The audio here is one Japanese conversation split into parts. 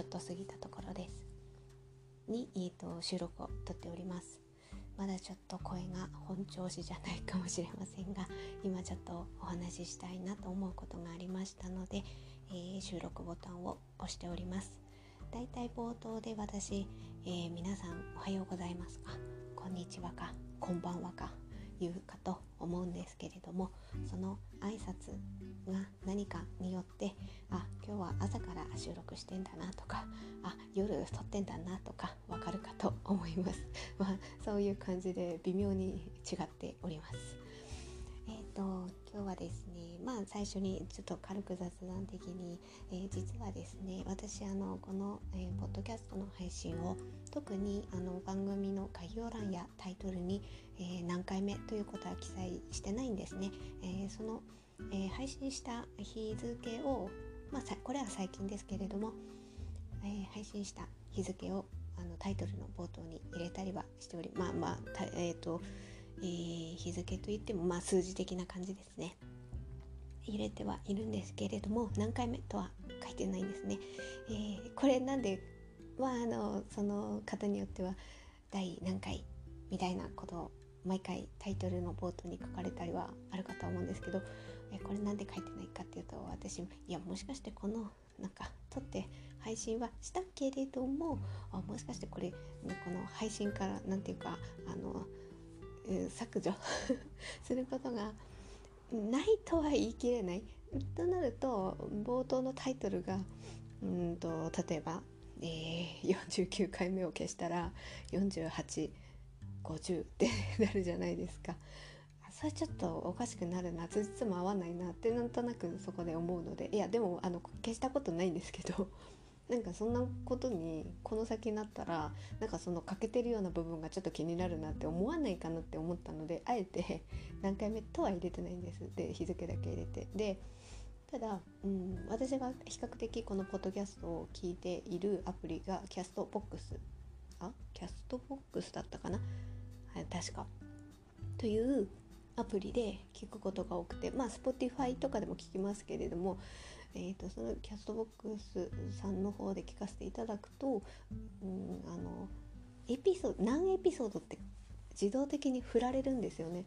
ちょっと過ぎたところです。に、えーと、収録をとっております。まだちょっと声が本調子じゃないかもしれませんが今ちょっとお話ししたいなと思うことがありましたので、えー、収録ボタンを押しております。だいたい冒頭で私、えー、皆さんおはようございますか？こんにちはか？こんばんはか？言うかと思うんですけれどもその挨拶が何かによってあ今日は朝から収録してんだなとかあ夜撮ってんだなとかわかるかと思います、まあ、そういう感じで微妙に違っております。えーと、今日はですねまあ最初にちょっと軽く雑談的に、えー、実はですね私あのこの、えー、ポッドキャストの配信を特にあの番組の概要欄やタイトルに、えー、何回目ということは記載してないんですね。えその、え配信した日付を、まあ、これは最近ですけれども、え配信した日付をあのタイトルの冒頭に入れたりはしておりまあまあえっ、とえー、日付といってもまあ数字的な感じですね。入れてはいるんですけれども何回目とは書いてないんですね、えー、これなんでまああのその方によっては第何回みたいなことを毎回タイトルの冒頭に書かれたりはあるかと思うんですけどえこれなんで書いてないかっていうと私いやもしかしてこのなんか撮って配信はしたけれどもあもしかしてこれこの配信から何て言うかあの削除 することがないとは言い切れないとなると冒頭のタイトルがうんと例えば、えー、49回目を消したら4850って なるじゃないですか。それちょっとおかしくなるなつじつも合わないなってなんとなくそこで思うのでいやでもあの消したことないんですけど なんかそんなことにこの先になったらなんかその欠けてるような部分がちょっと気になるなって思わないかなって思ったのであえて 何回目とは入れてないんです。で日付だけ入れて。でただ、うん、私が比較的このポッドキャストを聞いているアプリがキャストボックス。あ？キャストボックスだったかな、はい、確か。というアプリで聞くことが多くてまあ Spotify とかでも聞きますけれどもえーと、そのキャストボックスさんの方で聞かせていただくと、うん、あのエピソード何エピソードって自動的に振られるんですよね。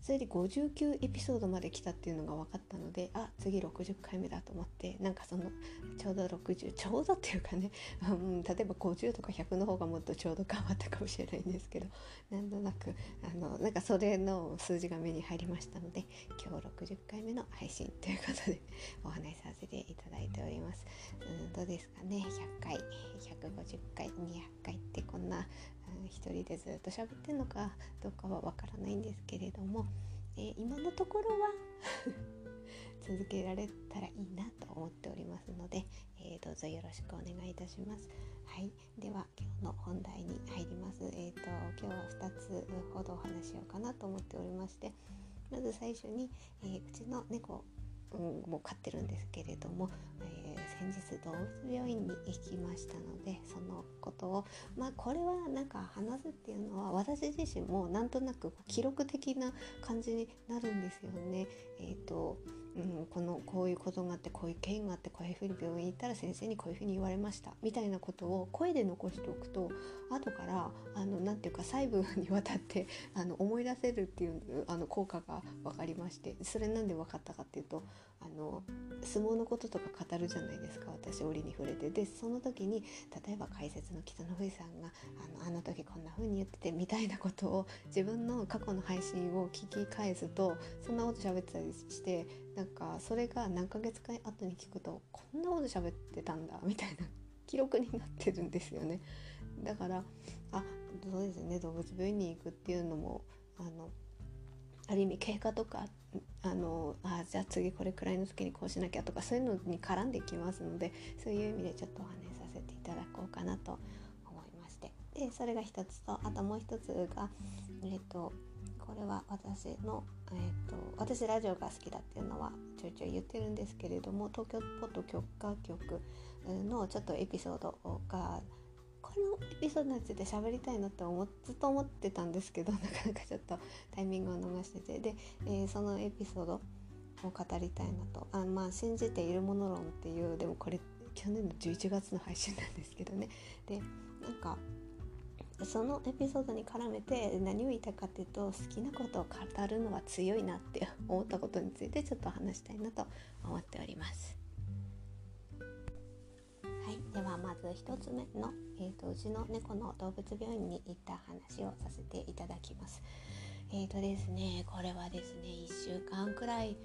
それで59エピソードまで来たっていうのが分かったのであ次60回目だと思ってなんかそのちょうど60ちょうどっていうかね、うん、例えば50とか100の方がもっとちょうど頑張ったかもしれないんですけどなんとなくあのなんかそれの数字が目に入りましたので今日60回目の配信ということでお話しさせていただいております。うん、どうですかね？100回150回200回ってこんな一人でずっと喋ってるのかどうかはわからないんですけれども、えー、今のところは 続けられたらいいなと思っておりますので、えー、どうぞよろしくお願いいたします。はい、では今日の本題に入ります。えっ、ー、と今日は2つほどお話しようかなと思っておりまして、まず最初に、えー、うちの猫、も飼ってるんですけれども、えー、先日動物病院に行きましたのでそのことをまあこれはなんか話すっていうのは私自身もなんとなく記録的な感じになるんですよね。えーとうん、このこういうことがあってこういう件があってこういうふうに病院行ったら先生にこういうふうに言われました。みたいなことを声で残しておくと後から何ていうか細部にわたってあの思い出せるっていうあの効果が分かりましてそれなんで分かったかっていうとあの相撲のこととか語るじゃないですか私折に触れて。でその時に例えば解説の北野富士さんがあのあの時こんな風に言っててみたいなことを自分の過去の配信を聞き返すとそんなこと喋ってたりしてなんかそれが何ヶ月か後に聞くとこんなこと喋ってたんだみたいな記録になってるんですよね。だからあそうですね動物病院に行くっていうのもあのある意味経過とかあのあじゃあ次これくらいの時にこうしなきゃとかそういうのに絡んできますのでそういう意味でちょっとお話しさせていただこうかなと思いまして。でそれが一つとあともう一つがえっ、とこれは私の、えーと、私ラジオが好きだっていうのはちょいちょい言ってるんですけれども東京ポッド許可局のちょっとエピソードがのエピソードについて喋りたいなって思ずっと思ってたんですけどなかなかちょっとタイミングを逃してて。で、えー、そのエピソードを語りたいなと。あまあ信じているもの論っていうでもこれ去年の11月の配信なんですけどね。でなんかそのエピソードに絡めて何を言いたかっていうと好きなことを語るのは強いなって思ったことについてちょっと話したいなと思っております。ではまず1つ目の、えーと、うちの猫の動物病院に行った話をさせていただきます。えーとですね、これはですね1週間くらい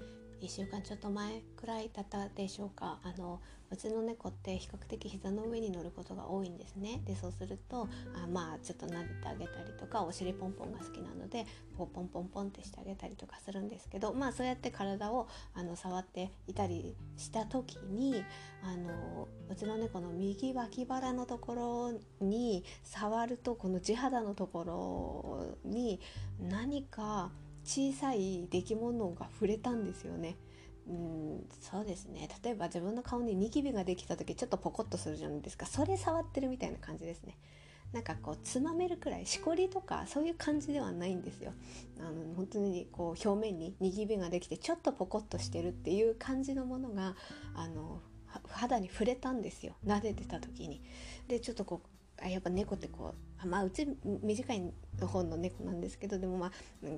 1週間ちょっと前くらい経ったでしょうかあのうちの猫って比較的膝の上に乗ることが多いんですねでそうするとあまあちょっと撫でてあげたりとかお尻ポンポンが好きなのでこうポンポンポンってしてあげたりとかするんですけどまあそうやって体をあの触っていたりした時にあのうちの猫の右脇腹のところに触るとこの地肌のところに何か小さい出来物が触れたんですよね。うんそうですね。例えば自分の顔にニキビができた時ちょっとポコッとするじゃないですか。それ触ってるみたいな感じですね。なんかこうつまめるくらいしこりとかそういう感じではないんですよ。あの本当にこう表面にニキビができてちょっとポコッとしてるっていう感じのものがあの肌に触れたんですよ撫でてた時にでちょっとこうあやっぱ猫ってこうまあうち短い方の猫なんですけどでもまあ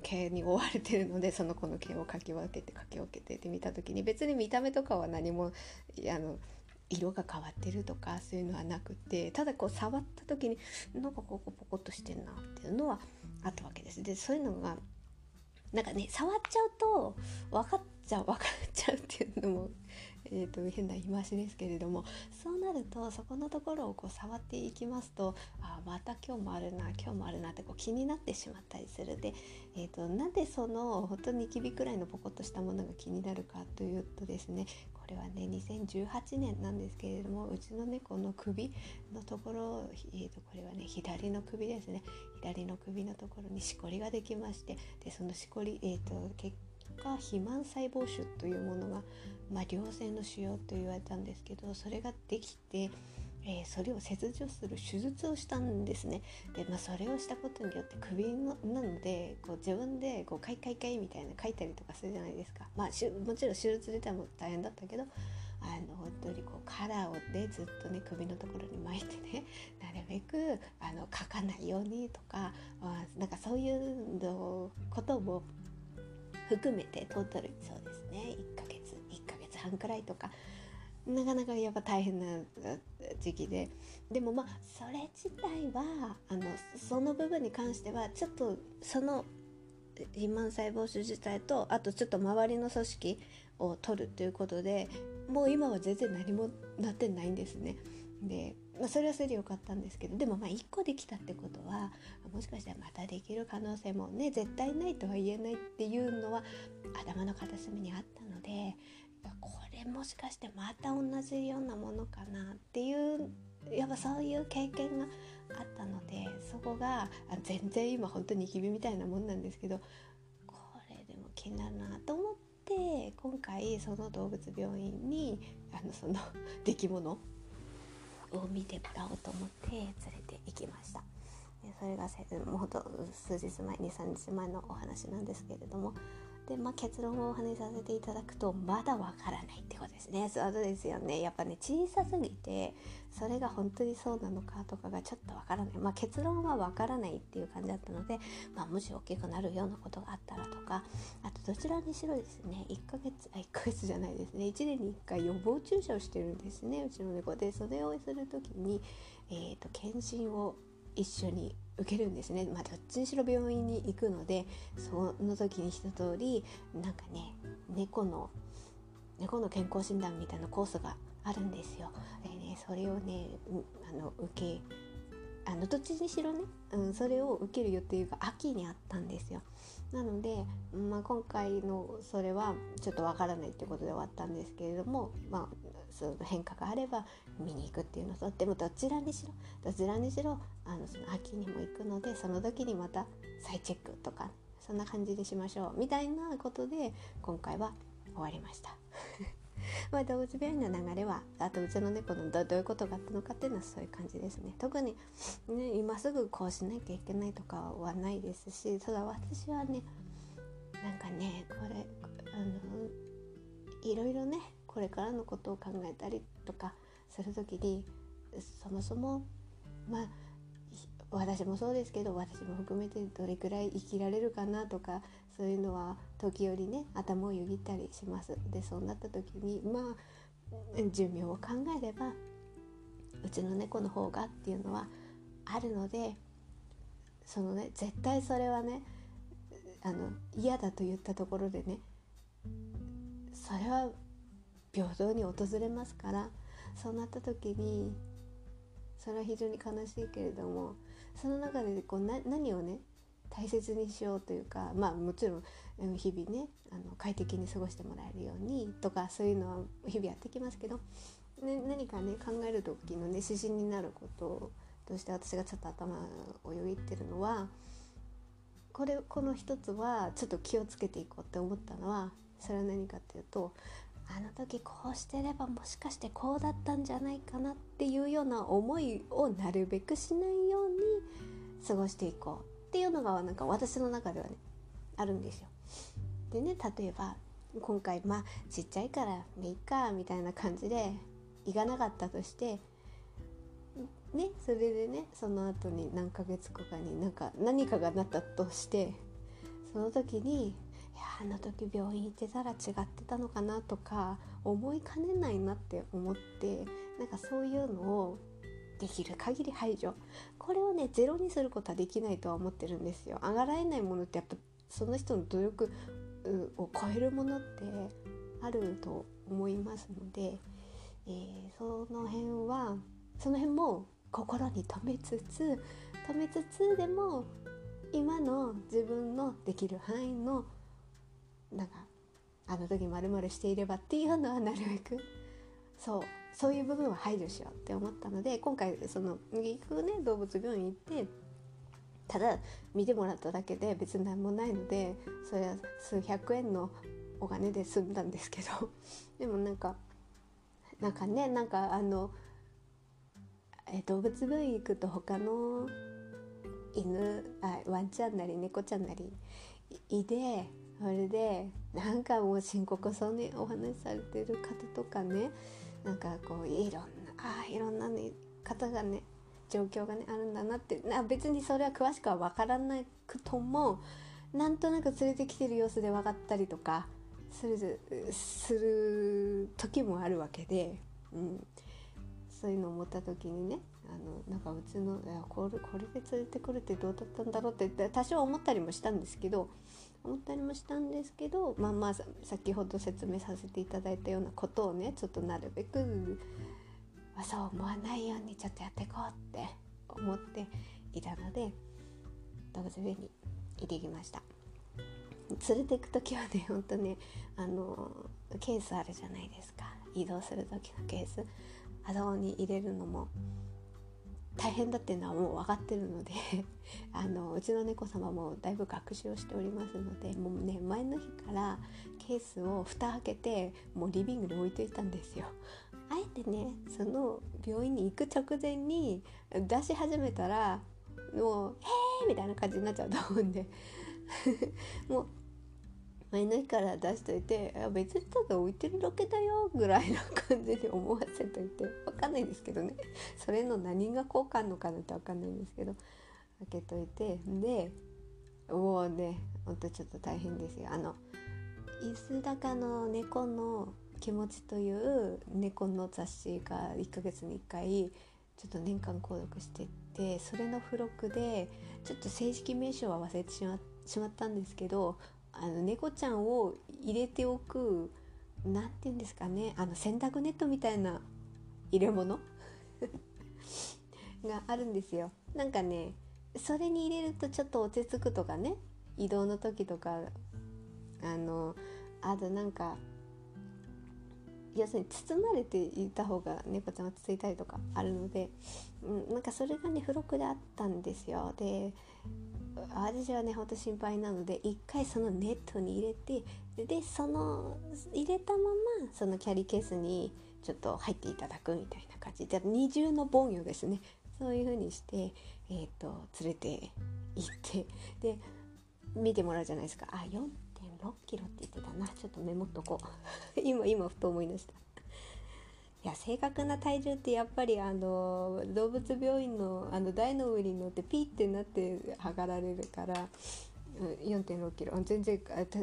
毛に覆われてるのでその子の毛をかき分けてかき分けてって見た時に別に見た目とかは何もあの色が変わってるとかそういうのはなくてただこう触った時になんかここポコッとしてんなっていうのはあったわけです。でそういうのがなんかね触っちゃうと分かっちゃう分かっちゃうっていうのもえーと、変な言い回しですけれどもそうなるとそこのところをこう触っていきますとあまた今日もあるな今日もあるなってこう気になってしまったりするで、えーと、なんでその本当にニキビくらいのポコッとしたものが気になるかというとですねこれはね2018年なんですけれどもうちの猫の首のところ、えーと、これはね左の首ですね。左の首のところにしこりができましてでそのしこり、えー、と結果肥満細胞腫というものがまあ、良性の腫瘍と言われたんですけどそれができて、えー、それを切除する手術をしたんですね。で、まあ、それをしたことによって首のなのでこう自分でこうかいかいかいみたいな書いたりとかするじゃないですか、まあ、しもちろん手術自体も大変だったけどあの本当にこうカラーをでずっとね首のところに巻いてね なるべくあの書かないようにとか、まあ、なんかそういうのことも含めてトータルそうですね。1ヶ月1ヶ月半くらいとか。なかなかやっぱ大変な時期で。でもまあそれ自体はあのその部分に関してはちょっとその肥満細胞腫自体とあとちょっと周りの組織を取るということでもう今は全然何もなってないんですね。で、まあ、それはそれでよかったんですけどでもまあ1個できたってことはもしかしたらまたできる可能性もね絶対ないとは言えないっていうのは頭の片隅にあったのでこれもしかしてまた同じようなものかなっていうやっぱそういう経験があったのでそこが全然今本当に日々みたいなもんなんですけどこれでも気になるなと思って今回その動物病院にあのその 出来物を見てもらおうと思って連れて行きました。でそれがもうほんと数日前23日前のお話なんですけれどもで、まあ、結論をお話しさせていただくとまだわからないってことですね。そうですよね。やっぱね小さすぎてそれが本当にそうなのかとかがちょっとわからない、まあ、結論はわからないっていう感じだったので、まあ、もし大きくなるようなことがあったらとかあとどちらにしろですね1ヶ月あ1ヶ月じゃないですね。1年に1回予防注射をしてるんですねうちの猫。でそれをする時に、えーと検診を一緒に受けるんですね、まあ、どっちにしろ病院に行くのでその時に一通りなんかね猫の猫の健康診断みたいなコースがあるんですよ。えーね、それをねあの受けあのどっちにしろね、うん、それを受ける予定が秋にあったんですよ。なので、まあ、今回のそれはちょっとわからないってことで終わったんですけれども、まあ、その変化があれば見に行くっていうのとでもどちらにしろどちらにしろあのその秋にも行くのでその時にまた再チェックとかそんな感じにしましょうみたいなことで今回は終わりました。まあ動物病院の流れはあとうちの猫のどどういうことがあったのかっていうのはそういう感じですね。特に、ね、今すぐこうしなきゃいけないとかはないですしただ私はねなんかねこれあのいろいろねこれからのことを考えたりとかする時にそもそもまあ私もそうですけど私も含めてどれくらい生きられるかなとかそういうのは時折ね頭をよぎったりします。でそうなった時にまあ寿命を考えればうちの猫の方がっていうのはあるのでそのね絶対それはねあの嫌だと言ったところでねそれは平等に訪れますからそうなった時にそれは非常に悲しいけれどもその中でこうな何をね大切にしようというかまあもちろん日々ねあの快適に過ごしてもらえるようにとかそういうのは日々やってきますけど、ね、何かね考える時のね指針になることとして私がちょっと頭をよぎってるのはこれこの一つはちょっと気をつけていこうって思ったのはそれは何かっていうとあの時こうしてればもしかしてこうだったんじゃないかなっていうような思いをなるべくしないように過ごしていこうっていうのがなんか私の中ではねあるんですよ。でね例えば今回まあちっちゃいからいいかみたいな感じで行かなかったとしてねそれでねその後に何ヶ月後かになんか何かがなったとしてその時にやあの時病院行ってたら違ってたのかなとか思いかねないなって思ってなんかそういうのをできる限り排除。これをねゼロにすることはできないとは思ってるんですよ。上がらえないものってやっぱその人の努力を超えるものってあると思いますので、えー、その辺はその辺も心に留めつつ留めつつでも今の自分のできる範囲のなんかあの時まるしていればっていうのはなるべくそうそういう部分は排除しようって思ったので今回その結局ね動物病院行ってただ見てもらっただけで別に何もないのでそれは数百円のお金で済んだんですけど でもなんかなんかねなんかあのえ動物病院行くと他の犬あワンちゃんなり猫ちゃんなりいてそれでなんかもう深刻そうにお話しされてる方とかねなんかこういろんなあいろんな、ね、方がね状況がねあるんだなってな別にそれは詳しくは分からなくともなんとなく連れてきてる様子で分かったりとかするする時もあるわけで、うん、そういうのを思った時にねあのなんかうちのいやこれこれで連れてくるってどうだったんだろうって多少思ったりもしたんですけど思ったりもしたんですけどまあまあ先ほど説明させていただいたようなことをねちょっとなるべくそう思わないようにちょっとやっていこうって思っていたので動物園に行ってきました。連れて行く時はねほんとねあのケースあるじゃないですか。移動する時のケース。あそこに入れるのも大変だっていうのはもう分かってるので あのうちの猫様もだいぶ学習をしておりますのでもうね前の日からケースを蓋開けてもうリビングに置いといたんですよ。あえてねその病院に行く直前に出し始めたらもう「へー!」みたいな感じになっちゃうと思うんでもう 前の日から出しといて別にただ置いてるだけだよぐらいの感じで思わせといて分かんないですけどね。それの何が効果あるのかなって分かんないんですけど開けといて。でもうねほんとちょっと大変ですよ。あの椅子高の猫の気持ちという猫の雑誌が1ヶ月に1回ちょっと年間購読しててそれの付録でちょっと正式名称は忘れてしまったんですけどあの猫ちゃんを入れておく何て言うんですかねあの洗濯ネットみたいな入れ物？があるんですよ。なんかねそれに入れるとちょっと落ち着くとかね移動の時とかあのあとなんか要するに包まれていた方が猫ちゃん落ち着いたりとかあるので、うん、なんかそれがね付録であったんですよ。で私はねほんと心配なので一回そのネットに入れてでその入れたままそのキャリーケースにちょっと入っていただくみたいな感じ。で二重の防御ですね。そういう風にして、えーと、連れて行ってで見てもらうじゃないですか。あ4 6キロって言ってたな。ちょっとメモっとこう。今今ふと思い出した。いや正確な体重ってやっぱりあの動物病院のあの台の上に乗ってピーってなって測られるから4 6キロ。全然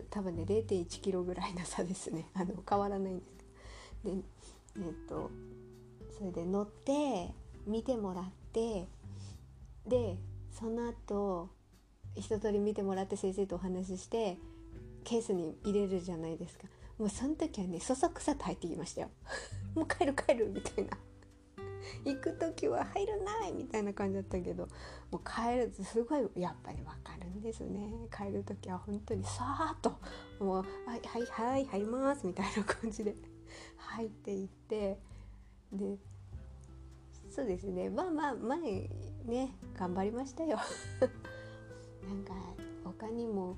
多分ね0 1キロぐらいの差ですね。あの変わらないんです。けどでえっとそれで乗って見てもらってでその後一通り見てもらって先生とお話ししてケースに入れるじゃないですか。もうその時はねそそくさと入ってきましたよ。もう帰る帰るみたいな。行く時は入らないみたいな感じだったけどもう帰るとすごいやっぱり分かるんですね。帰る時は本当にさーっともう「はいはいはい入ります」みたいな感じで 入っていってでそうですね。まあまあ前ね頑張りましたよ。なんか他にも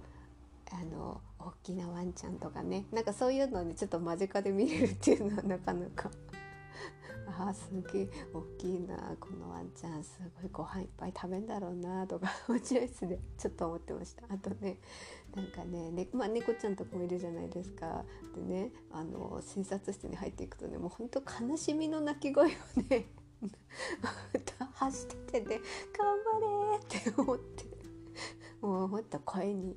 あの大きなワンちゃんとかね。なんかそういうのにちょっと間近で見れるっていうのはなかなか。ああすげえ。大きいなこのワンちゃんすごいご飯いっぱい食べんだろうなとか。落合室でちょっと思ってました。あとねなんかねね、まあ、猫ちゃんとかもいるじゃないですか。でねあの診察室に入っていくとねもうほんと悲しみの泣き声をね 走っててね頑張れって思って。もうほんと声に。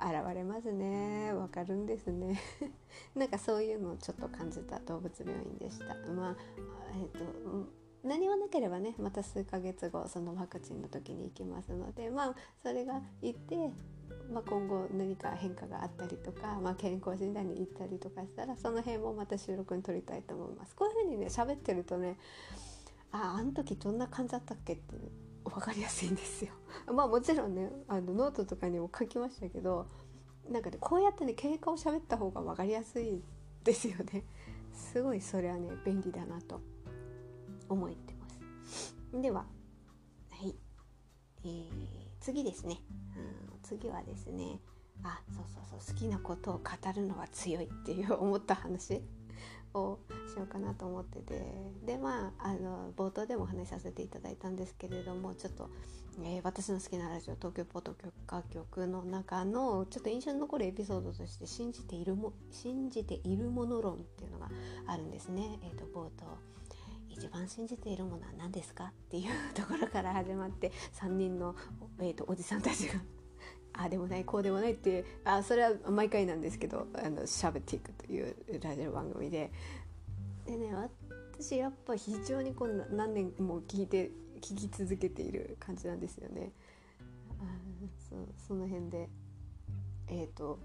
現れますね。わかるんですね。なんかそういうのをちょっと感じた動物病院でした。まあえっ、ー、と何もなければねまた数ヶ月後そのワクチンの時に行きますのでまあそれが行って、まあ、今後何か変化があったりとか、まあ、健康診断に行ったりとかしたらその辺もまた収録に撮りたいと思います。こういうふうにね喋ってるとねあああの時どんな感じだったっけって分かりやすいんですよ。まあもちろんねあのノートとかにも書きましたけどなんかねこうやってね経過を喋った方が分かりやすいですよね。すごいそれはね便利だなと思ってます。でははい、えー、次ですね、うん、次はですねあそうそうそう好きなことを語るのは強いっていう思った話をしようかなと思ってて。でまああの冒頭でもお話しさせていただいたんですけれどもちょっと、えー、私の好きなラジオ東京ポッド許可局の中のちょっと印象に残るエピソードとして信じているも信じているもの論っていうのがあるんですね。えーと、冒頭。一番信じているものは何ですか？っていうところから始まって3人の、えーとおじさんたちがあでもないこうでもないってあそれは毎回なんですけどあの喋っていくというラジオ番組ででね私やっぱ非常にこう何年も聞いて聞き続けている感じなんですよね。あそその辺でえっ、ー、と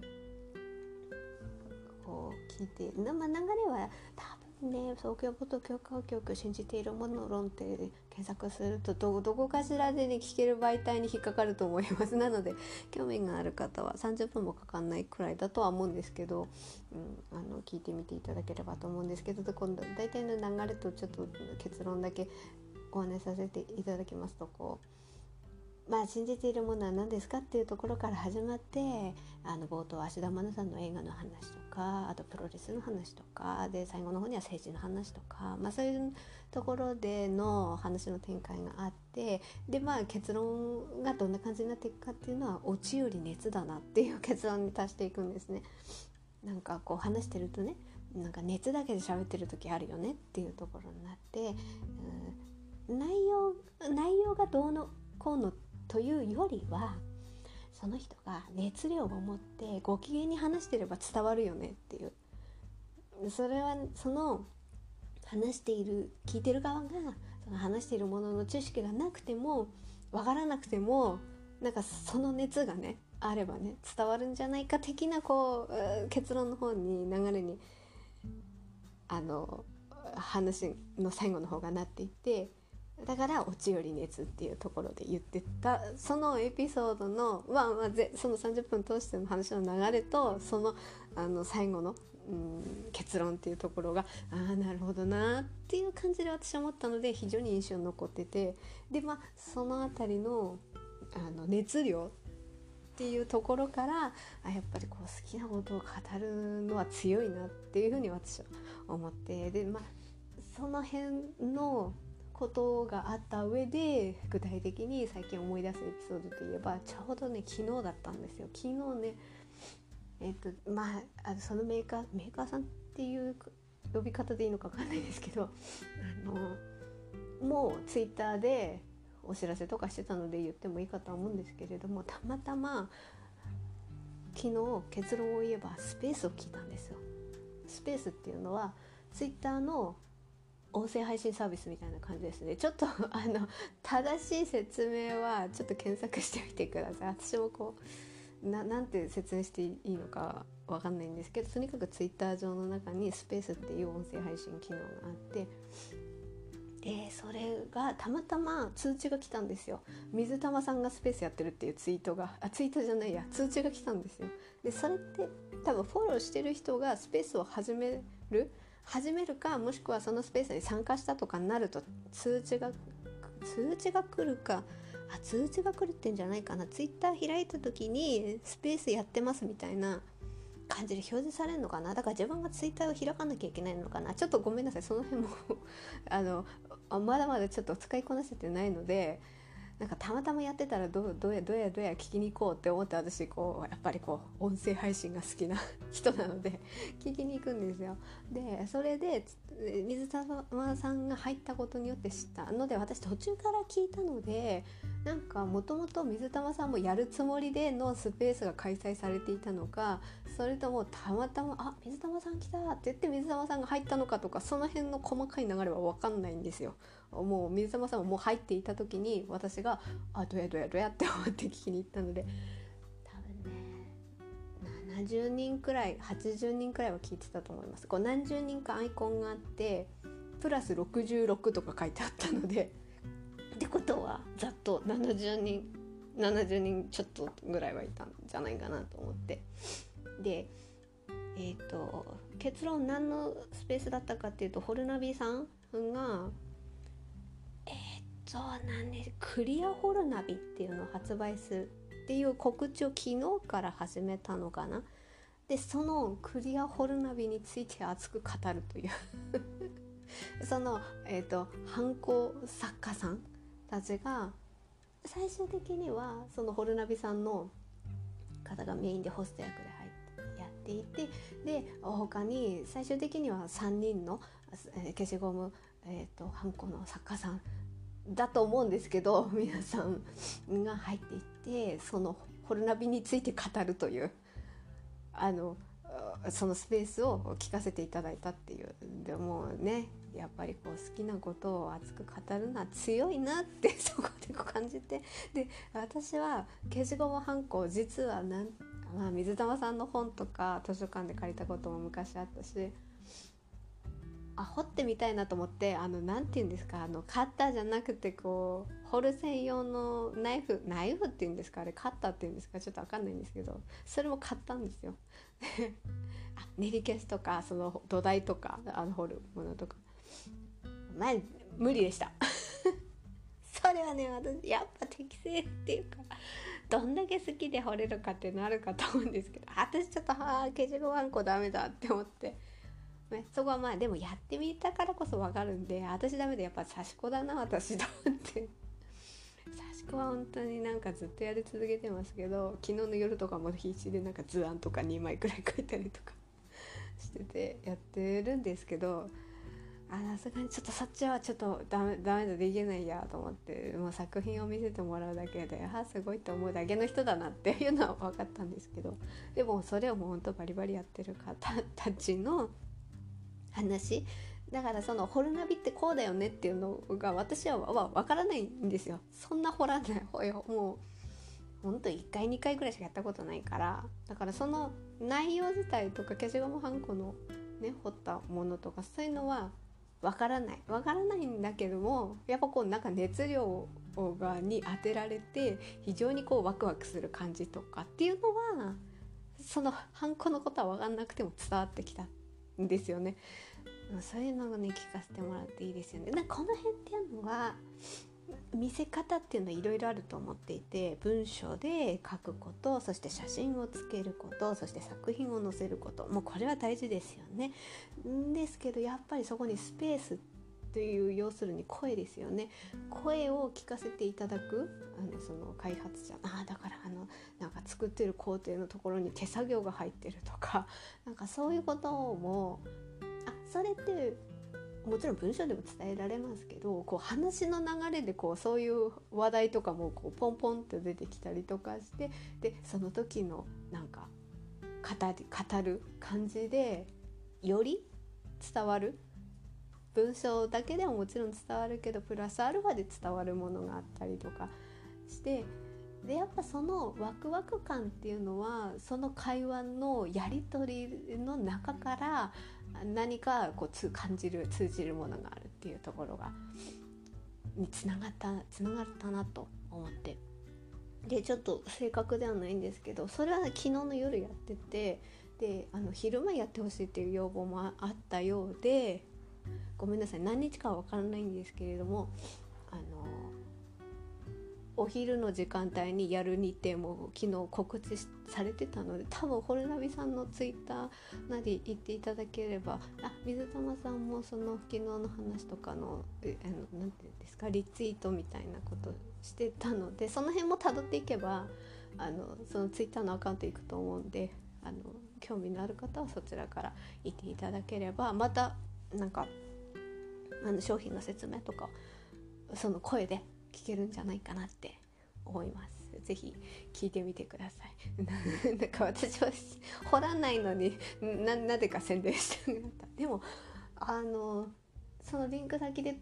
こう聞いて、まあ、流れは多ね東京ポッド許可局信じているもの論って検索するとどどこかしらでね聞ける媒体に引っかかると思います。なので興味がある方は30分もかかんないくらいだとは思うんですけど、うん、あの聞いてみていただければと思うんですけど今度大体の流れとちょっと結論だけお話しさせていただきますとこうまあ、信じているものは何ですかっていうところから始まってあの冒頭芦田愛菜さんの映画の話とかあとプロレスの話とかで最後の方には政治の話とか、まあ、そういうところでの話の展開があってで、まあ、結論がどんな感じになっていくかっていうのはオチより熱だなっていう結論に達していくんですね。なんかこう話してるとねなんか熱だけで喋ってる時あるよねっていうところになって、うん、内容内容がどうのこうのというよりはその人が熱量を持ってご機嫌に話してれば伝わるよねっていう。それはその話している聞いてる側がその話しているものの知識がなくても分からなくてもなんかその熱がねあればね伝わるんじゃないか的なこう結論の方に流れにあの話の最後の方がなっていってだから「落ちより熱」っていうところで言ってた。そのエピソードの、まあまあ、その30分通しての話の流れとそのあの最後の、うん、結論っていうところがああなるほどなっていう感じで私は思ったので非常に印象に残ってて。でまあその辺りのあの熱量っていうところからあやっぱりこう好きなことを語るのは強いなっていうふうに私は思って。でまあその辺のことがあった上で具体的に最近思い出すエピソードといえばちょうどね昨日だったんですよ昨日ねえっ、とまああそのメーカーメーカーさんっていう呼び方でいいのか分かんないですけどあのもうツイッターでお知らせとかしてたので言ってもいいかとは思うんですけれどもたまたま昨日結論を言えばスペースを聞いたんですよ。スペースっていうのはツイッターの音声配信サービスみたいな感じですね。ちょっと あの正しい説明はちょっと検索してみてください。私もこうなんて説明していいのかわかんないんですけどとにかくツイッター上の中にスペースっていう音声配信機能があってでそれがたまたま通知が来たんですよ。水玉さんがスペースやってるっていうツイートがあツイートじゃないや。通知が来たんですよ。でそれって多分フォローしてる人がスペースを始める始めるかもしくはそのスペースに参加したとかになると通知が通知が来るかあ通知が来るってんじゃないかな。ツイッター開いた時にスペースやってますみたいな感じで表示されるのかな。だから自分がツイッターを開かなきゃいけないのかな。ちょっとごめんなさい。その辺も あのまだまだちょっと使いこなせてないのでなんかたまたまやってたらどうどやどうやどうや聞きに行こうって思って私こうやっぱりこう音声配信が好きな人なので 聞きに行くんですよ。でそれで水沢さんが入ったことによって知ったので私途中から聞いたのでなんかもともと水玉さんもやるつもりでのスペースが開催されていたのかそれともたまたま「あ水玉さん来た」って言って水玉さんが入ったのかとかその辺の細かい流れは分かんないんですよ。もう水玉さんももう入っていた時に私が「あどやどやどや」って思って聞きに行ったので多分ね70人くらい80人くらいは聞いてたと思います。こう何十人かアイコンがあってプラス66とか書いてあったので ってことはざっと70人70人ちょっとぐらいはいたんじゃないかなと思ってでえっ、ー、と結論何のスペースだったかっていうとホルナビさんがえっ、ー、となんです。クリアホルナビっていうのを発売するっていう告知を昨日から始めたのかな。でそのクリアホルナビについて熱く語るという。そのえっ、ー、と犯行作家さんたちが最終的にはそのホルナビさんの方がメインでホスト役で入ってやっていてで他に最終的には3人の、え、消しゴム、えーと、ハンコの作家さんだと思うんですけど 皆さんが入っていってそのホルナビについて語るというあのそのスペースを聞かせていただいたっていう。でもねやっぱりこう好きなことを熱く語るのは強いなって そこでこう感じて。で私は消しゴムはんこ実はなん、まあ、水玉さんの本とか図書館で借りたことも昔あったしあ掘ってみたいなと思ってあの何て言うんですかあのカッターじゃなくてこう掘る専用のナイフナイフっていうんですかあれカッターっていうんですかちょっと分かんないんですけどそれも買ったんですよ。あ練り消しとかその土台とかあの掘るものとかまあ無理でした。それはね私やっぱ適正っていうかどんだけ好きで掘れるかってなるかと思うんですけど私ちょっとはあ消しゴムあんこダメだって思って。ね、そこはまあでもやってみたからこそ分かるんで私ダメでやっぱ刺し子だな私と思って。刺し子は本当になんかずっとやり続けてますけど昨日の夜とかも必死でなんか図案とか2枚くらい書いたりとか しててやってるんですけどあさすがにちょっとそっちはちょっとダメダメだできないやと思ってもう作品を見せてもらうだけであすごいと思うだけの人だなっていうのは分かったんですけどでもそれをもうほんとバリバリやってる方たちの話。だからそのホルナビってこうだよねっていうのが私はわからないんですよ。そんな掘らないもうほんと1回2回ぐらいしかやったことないから。だからその内容自体とか消しゴムはんこのね掘ったものとかそういうのはわからない。わからないんだけどもやっぱこうなんか熱量がに当てられて非常にこうワクワクする感じとかっていうのはそのハンコのことは分かんなくても伝わってきた。んですよね。そういうのをね聞かせてもらっていいですよね。なこの辺っていうのは見せ方っていうのはいろいろあると思っていて文章で書くことそして写真をつけることそして作品を載せることもうこれは大事ですよね。んですけどやっぱりそこにスペースという要するに声ですよね。声を聞かせていただくあのその開発者。ああだからあのなんか作ってる工程のところに手作業が入ってるとか。なんかそういうこともあそれってもちろん文章でも伝えられますけどこう話の流れでこうそういう話題とかもこうポンポンって出てきたりとかしてでその時のなんか語り語る感じでより伝わる文章だけでももちろん伝わるけどプラスアルファで伝わるものがあったりとかしてでやっぱそのワクワク感っていうのはその会話のやり取りの中から何かこうつ感じる通じるものがあるっていうところがにつながったつながったなと思って。でちょっと正確ではないんですけどそれは昨日の夜やっててであの昼間やってほしいっていう要望もあったようでごめんなさい。何日かは分からないんですけれどもあのお昼の時間帯にやる日程も昨日告知されてたので多分ホルナビさんのツイッターなり言っていただければあ水玉さんもその昨日の話とかの何て言うんですかリツイートみたいなことしてたのでその辺もたどっていけばあのそのツイッターのアカウント行くと思うんであの興味のある方はそちらから行っていただければまたなんかあの商品の説明とかその声で聞けるんじゃないかなって思います。ぜひ聞いてみてください。なんか私は掘らないのにななぜか宣伝したくなった。でもあのそのリンク先で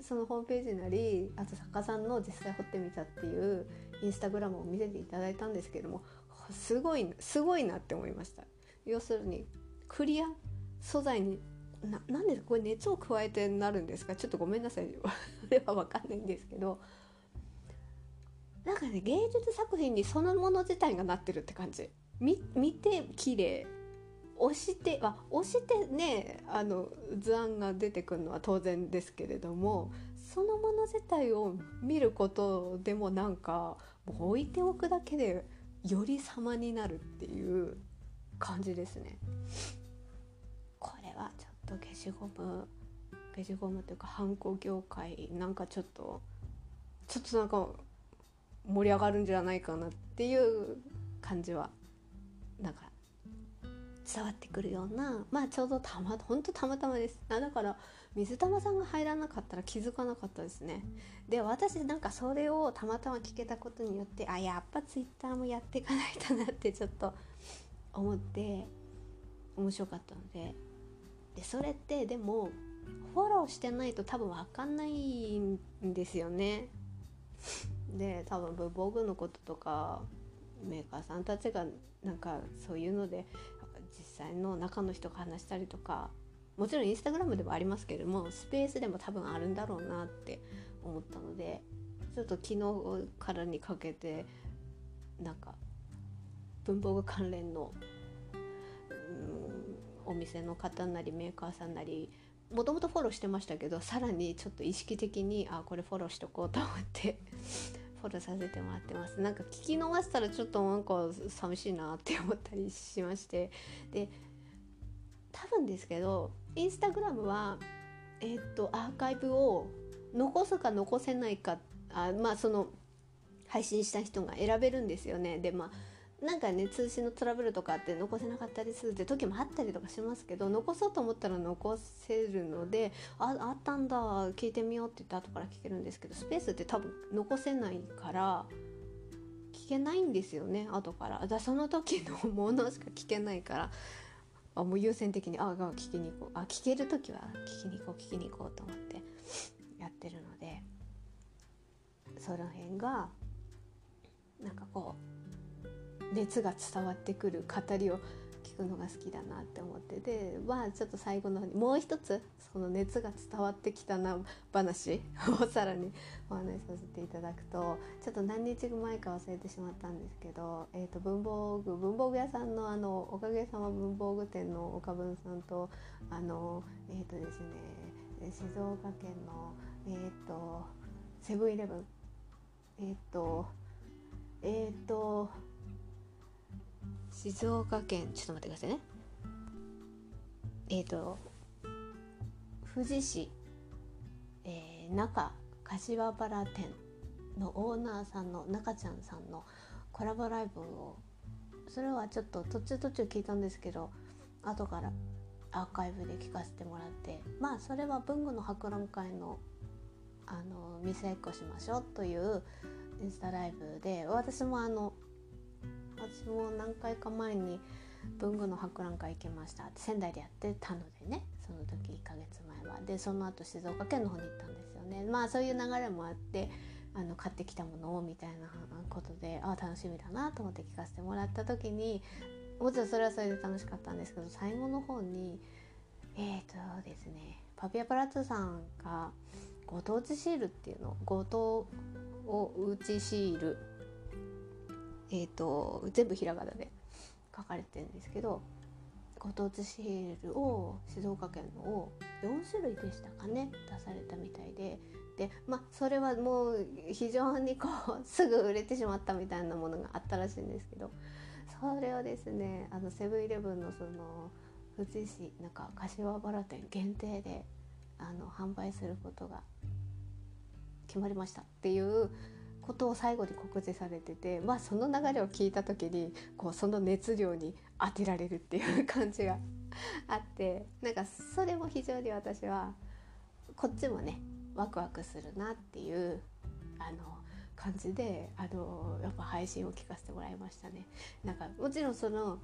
そのホームページなりあと作家さんの実際掘ってみたっていうインスタグラムを見せていただいたんですけどもすごいすごいなって思いました要するにクリア素材にななんでこれ熱を加えてなるんですか？ちょっとごめんなさい。それは分かんないんですけど。なんかね芸術作品にそのもの自体がなってるって感じ。見て綺麗。押してあ押してねあの図案が出てくるのは当然ですけれどもそのもの自体を見ることでもなんかもう置いておくだけでより様になるっていう感じですね。これはちょと消しゴム消しゴムというかハンコ業界なんかちょっとちょっとなんか盛り上がるんじゃないかなっていう感じはなんか伝わってくるようなまあちょうどたまほんとたまたまです。あだから水玉さんが入らなかったら気づかなかったですね。で私なんかそれをたまたま聞けたことによってあやっぱツイッターもやっていかないとなってちょっと思って面白かったのででそれってでもフォローしてないと多分分かんないんですよね。で多分文房具のこととかメーカーさんたちがなんかそういうので実際の中の人が話したりとかもちろんインスタグラムでもありますけれどもスペースでも多分あるんだろうなって思ったのでちょっと昨日からにかけてなんか文房具関連のうんお店の方なりメーカーさんなりもともとフォローしてましたけどさらにちょっと意識的にあこれフォローしとこうと思って フォローさせてもらってます。なんか聞き逃したらちょっとなんか寂しいなって思ったりしまして。で多分ですけどインスタグラムはえー、っとアーカイブを残すか残せないかあまあその配信した人が選べるんですよね。でまあなんかね通信のトラブルとかって残せなかったりするって時もあったりとかしますけど残そうと思ったら残せるのでああったんだ聞いてみようって言って後から聞けるんですけどスペースって多分残せないから聞けないんですよね後から。だその時のものしか聞けないからあもう優先的にああ聞きに行こう。あ聞ける時は聞きに行こう聞きに行こうと思ってやってるのでその辺がなんかこう熱が伝わってくる語りを聞くのが好きだなって思ってでまあちょっと最後の方にもう一つその熱が伝わってきたな話を さらにお話しさせていただくとちょっと何日前か忘れてしまったんですけど、えー、と文房具文房具屋さんのあのおかげさま文房具店の岡文さんとあのえっ、ー、とですね静岡県のえっ、ー、とセブンイレブン。えっ、とえっ、と静岡県ちょっと待ってくださいね。えっ、と富士市、えー、中柏原店のオーナーさんの中ちゃんさんのコラボライブをそれはちょっと途中途中聞いたんですけど後からアーカイブで聞かせてもらってまあそれは文具の博覧会のあの店エコしましょうというインスタライブで私もあの私も何回か前に文具の博覧会行きました。仙台でやってたのでねその時1ヶ月前は。でその後静岡県の方に行ったんですよね。まあそういう流れもあってあの買ってきたものをみたいなことでああ楽しみだなと思って聞かせてもらった時にもちろんそれはそれで楽しかったんですけど最後の方にえっ、ー、とですねパピアプラッツさんがご当地シールっていうのご当を打ちシールえっ、ー、と全部ひらがなで書かれてるんですけどご当地シールを静岡県のを4種類でしたかね出されたみたいででまあそれはもう非常にこう すぐ売れてしまったみたいなものがあったらしいんですけどそれをですねあのセブンイレブンのその富士市なんか柏原店限定であの販売することが決まりましたっていうことを最後に告知されててまあその流れを聞いた時にこうその熱量に当てられるっていう感じがあってなんかそれも非常に私はこっちもねワクワクするなっていうあの感じであのやっぱ配信を聞かせてもらいましたね。なんかもちろんその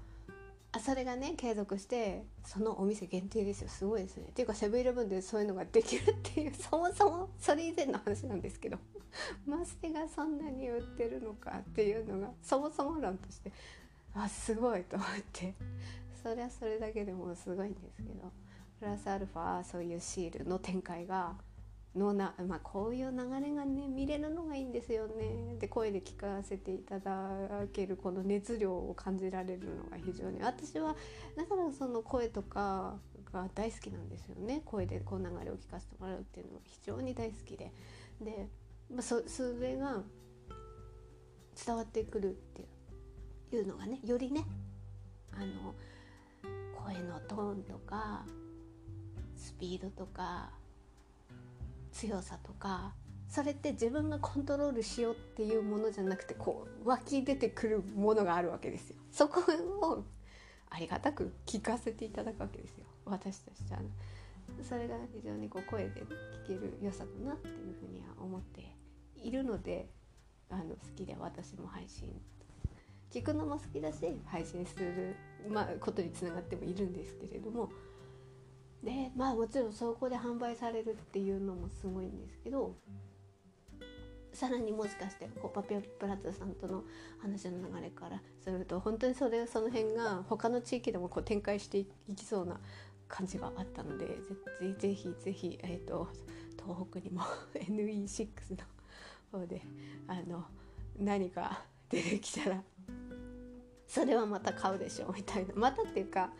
それがね継続してそのお店限定ですよ。すごいですね。っていうかセブンイレブンでそういうのができるっていうそもそもそれ以前の話なんですけど。マステがそんなに売ってるのかっていうのがそもそも論としてあすごいと思って。それはそれだけでもすごいんですけど。プラスアルファそういうシールの展開がのな、まあ、こういう流れがね見れるのがいいんですよね。で声で聞かせていただけるこの熱量を感じられるのが非常に。私はだからその声とかが大好きなんですよね。声でこう流れを聞かせてもらうっていうのが非常に大好きで。で、まあ、そそれが伝わってくるっていうのがねよりねあの声のトーンとかスピードとか強さとかそれって自分がコントロールしようっていうものじゃなくてこう湧き出てくるものがあるわけですよ。そこをありがたく聞かせていただくわけですよ私たちは。それが非常にこう声で聞ける良さだなっていうふうには思っているのであの好きで私も配信聞くのも好きだし配信する、まあ、ことにつながってもいるんですけれどもでまあもちろんそこで販売されるっていうのもすごいんですけどさらにもしかしてこうパピオプラザさんとの話の流れからすると本当にそれその辺が他の地域でもこう展開していきそうな感じがあったのでぜぜひぜひ、えーと、東北にも NE6 の方であの何か出てきたらそれはまた買うでしょうみたいな。またっていうか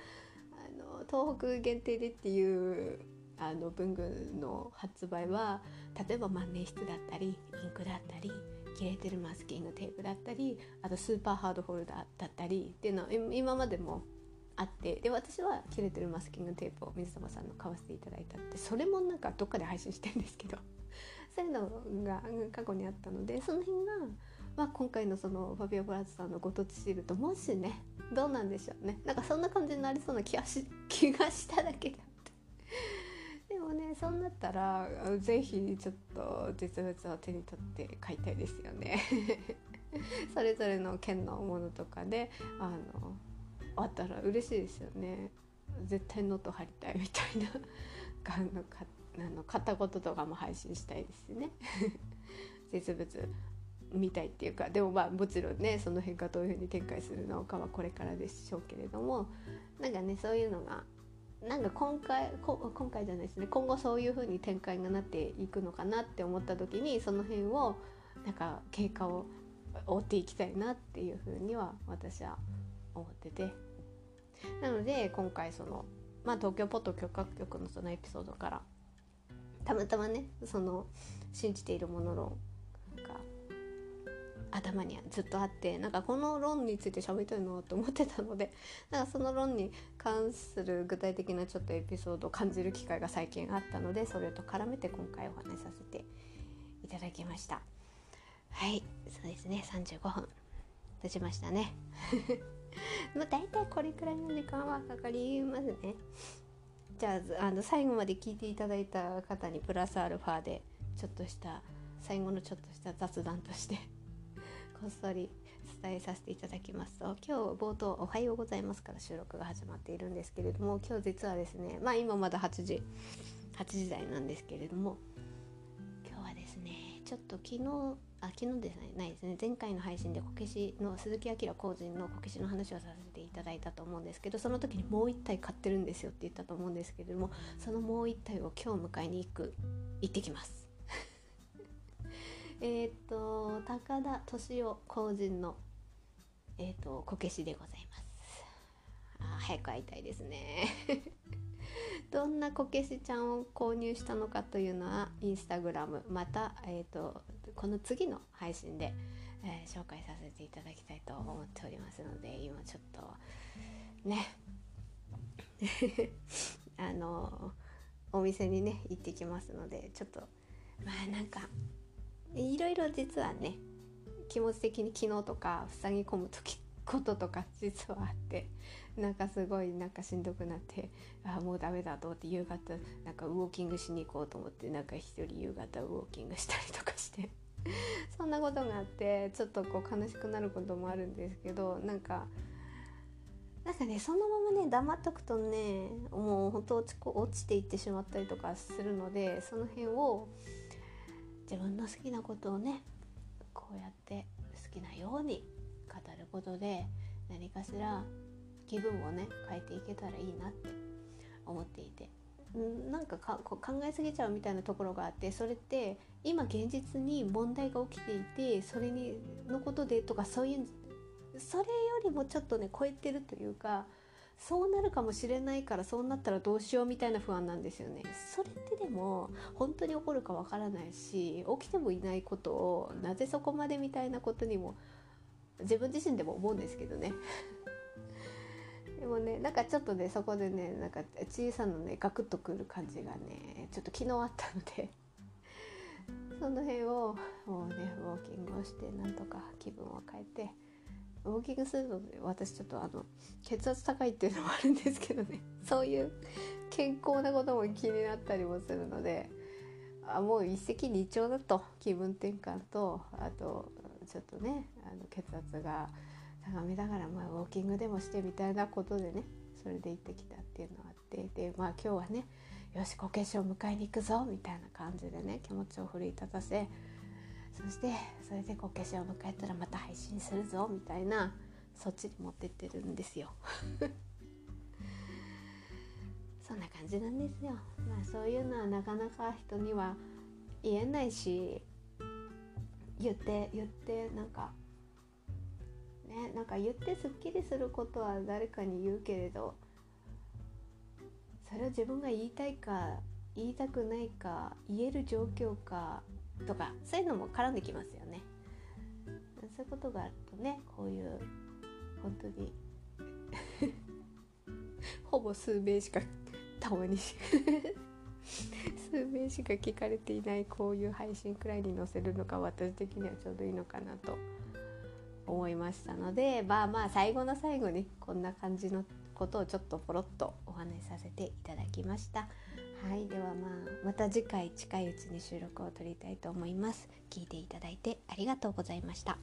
東北限定でっていうあの文具の発売は例えば万年筆だったりインクだったり切れてるマスキングテープだったりあとスーパーハードホルダーだったりっていうのは今までもあってで私は切れてるマスキングテープを水玉さんの買わせていただいたってそれもなんかどっかで配信してるんですけど そういうのが過去にあったのでその辺がまあ、今回のそのファビオ・ブラズさんのご当地シールともしねどうなんでしょうね。なんかそんな感じになりそうな気がし 気がしただけであって。でもねそうなったら是非ちょっと実物を手に取って買いたいですよね。それぞれの県のものとかであのあったら嬉しいですよね。絶対ノート貼りたいみたいな。あのかあの片言とかも配信したいですね。実物みたいっていうかでもまあもちろんねその辺がどういうふうに展開するのかはこれからでしょうけれどもなんかねそういうのがなんか今回今回じゃないですね今後そういうふうに展開がなっていくのかなって思った時にその辺をなんか経過を追っていきたいなっていうふうには私は思ってて。なので今回その、まあ、東京ポット許可局のそのエピソードからたまたまねその信じているもの論が頭にずっとあってなんかこの論について喋りたいなと思ってたので なんかその論に関する具体的なちょっとエピソードを感じる機会が最近あったのでそれと絡めて今回お話しさせていただきました。はいそうですね35分経ちましたね。まあ大体これくらいの時間はかかりますね。じゃああの最後まで聞いていただいた方にプラスアルファでちょっとした最後のちょっとした雑談としてこっそり伝えさせていただきますと今日冒頭「おはようございます」から収録が始まっているんですけれども今日実はですねまあ今まだ8時8時台なんですけれども今日はですねちょっと昨日あ昨日ですねないですね前回の配信でこけしの鈴木明個人のこけしの話をさせていただいたと思うんですけどその時にもう1体買ってるんですよって言ったと思うんですけれどもそのもう1体を今日迎えに行く行ってきます。えっ、と高田敏夫公人のえっ、とこけしでございます。あ早く会いたいですね。どんなこけしちゃんを購入したのかというのはインスタグラムまた、えーと、この次の配信で、えー、紹介させていただきたいと思っておりますので今ちょっとね。あのお店にね行ってきますのでちょっとまあなんかいろいろ実はね気持ち的に昨日とか塞ぎ込む時こととか実はあって なんかすごいなんかしんどくなってあもうダメだと思って夕方なんかウォーキングしに行こうと思ってなんか一人夕方ウォーキングしたりとかして そんなことがあってちょっとこう悲しくなることもあるんですけどなんかなんかねそのままね黙っとくとねもう本当落ち落ちていってしまったりとかするのでその辺を自分の好きなことをねこうやって好きなように語ることで何かしら気分をね変えていけたらいいなって思っていて。なんかかこう考えすぎちゃうみたいなところがあってそれって今現実に問題が起きていてそれにのことでとかそういうそれよりもちょっとね超えてるというかそうなるかもしれないからそうなったらどうしようみたいな不安なんですよね。それってでも本当に起こるかわからないし起きてもいないことをなぜそこまでみたいなことにも自分自身でも思うんですけどね。でもねなんかちょっとねそこでねなんか小さなねガクッとくる感じがねちょっと昨日あったので。その辺をもうねウォーキングをしてなんとか気分を変えてウォーキングするので私ちょっとあの血圧高いっていうのもあるんですけどね。そういう健康なことも気になったりもするのであもう一石二鳥だと気分転換とあとちょっとねあの血圧が高めだからまあウォーキングでもしてみたいなことでねそれで行ってきたっていうのがあってでまあ今日はねよしこけしを迎えに行くぞみたいな感じでね気持ちを奮い立たせそしてそれでこけしを迎えたらまた配信するぞみたいなそっちに持ってってるんですよ。そんな感じなんですよ。まあそういうのはなかなか人には言えないし言って言ってなんかねなんか言ってすっきりすることは誰かに言うけれどそれを自分が言いたいか言いたくないか言える状況かとかそういうのも絡んできますよね。そういうことがあるとねこういう本当に ほぼ数名しかたまに数名しか聞かれていないこういう配信くらいに載せるのが私的にはちょうどいいのかなと思いましたのでまあまあ最後の最後にこんな感じのことをちょっとポロッとお話しさせていただきました。はいではまあまた次回近いうちに収録を撮りたいと思います。聞いていただいてありがとうございました。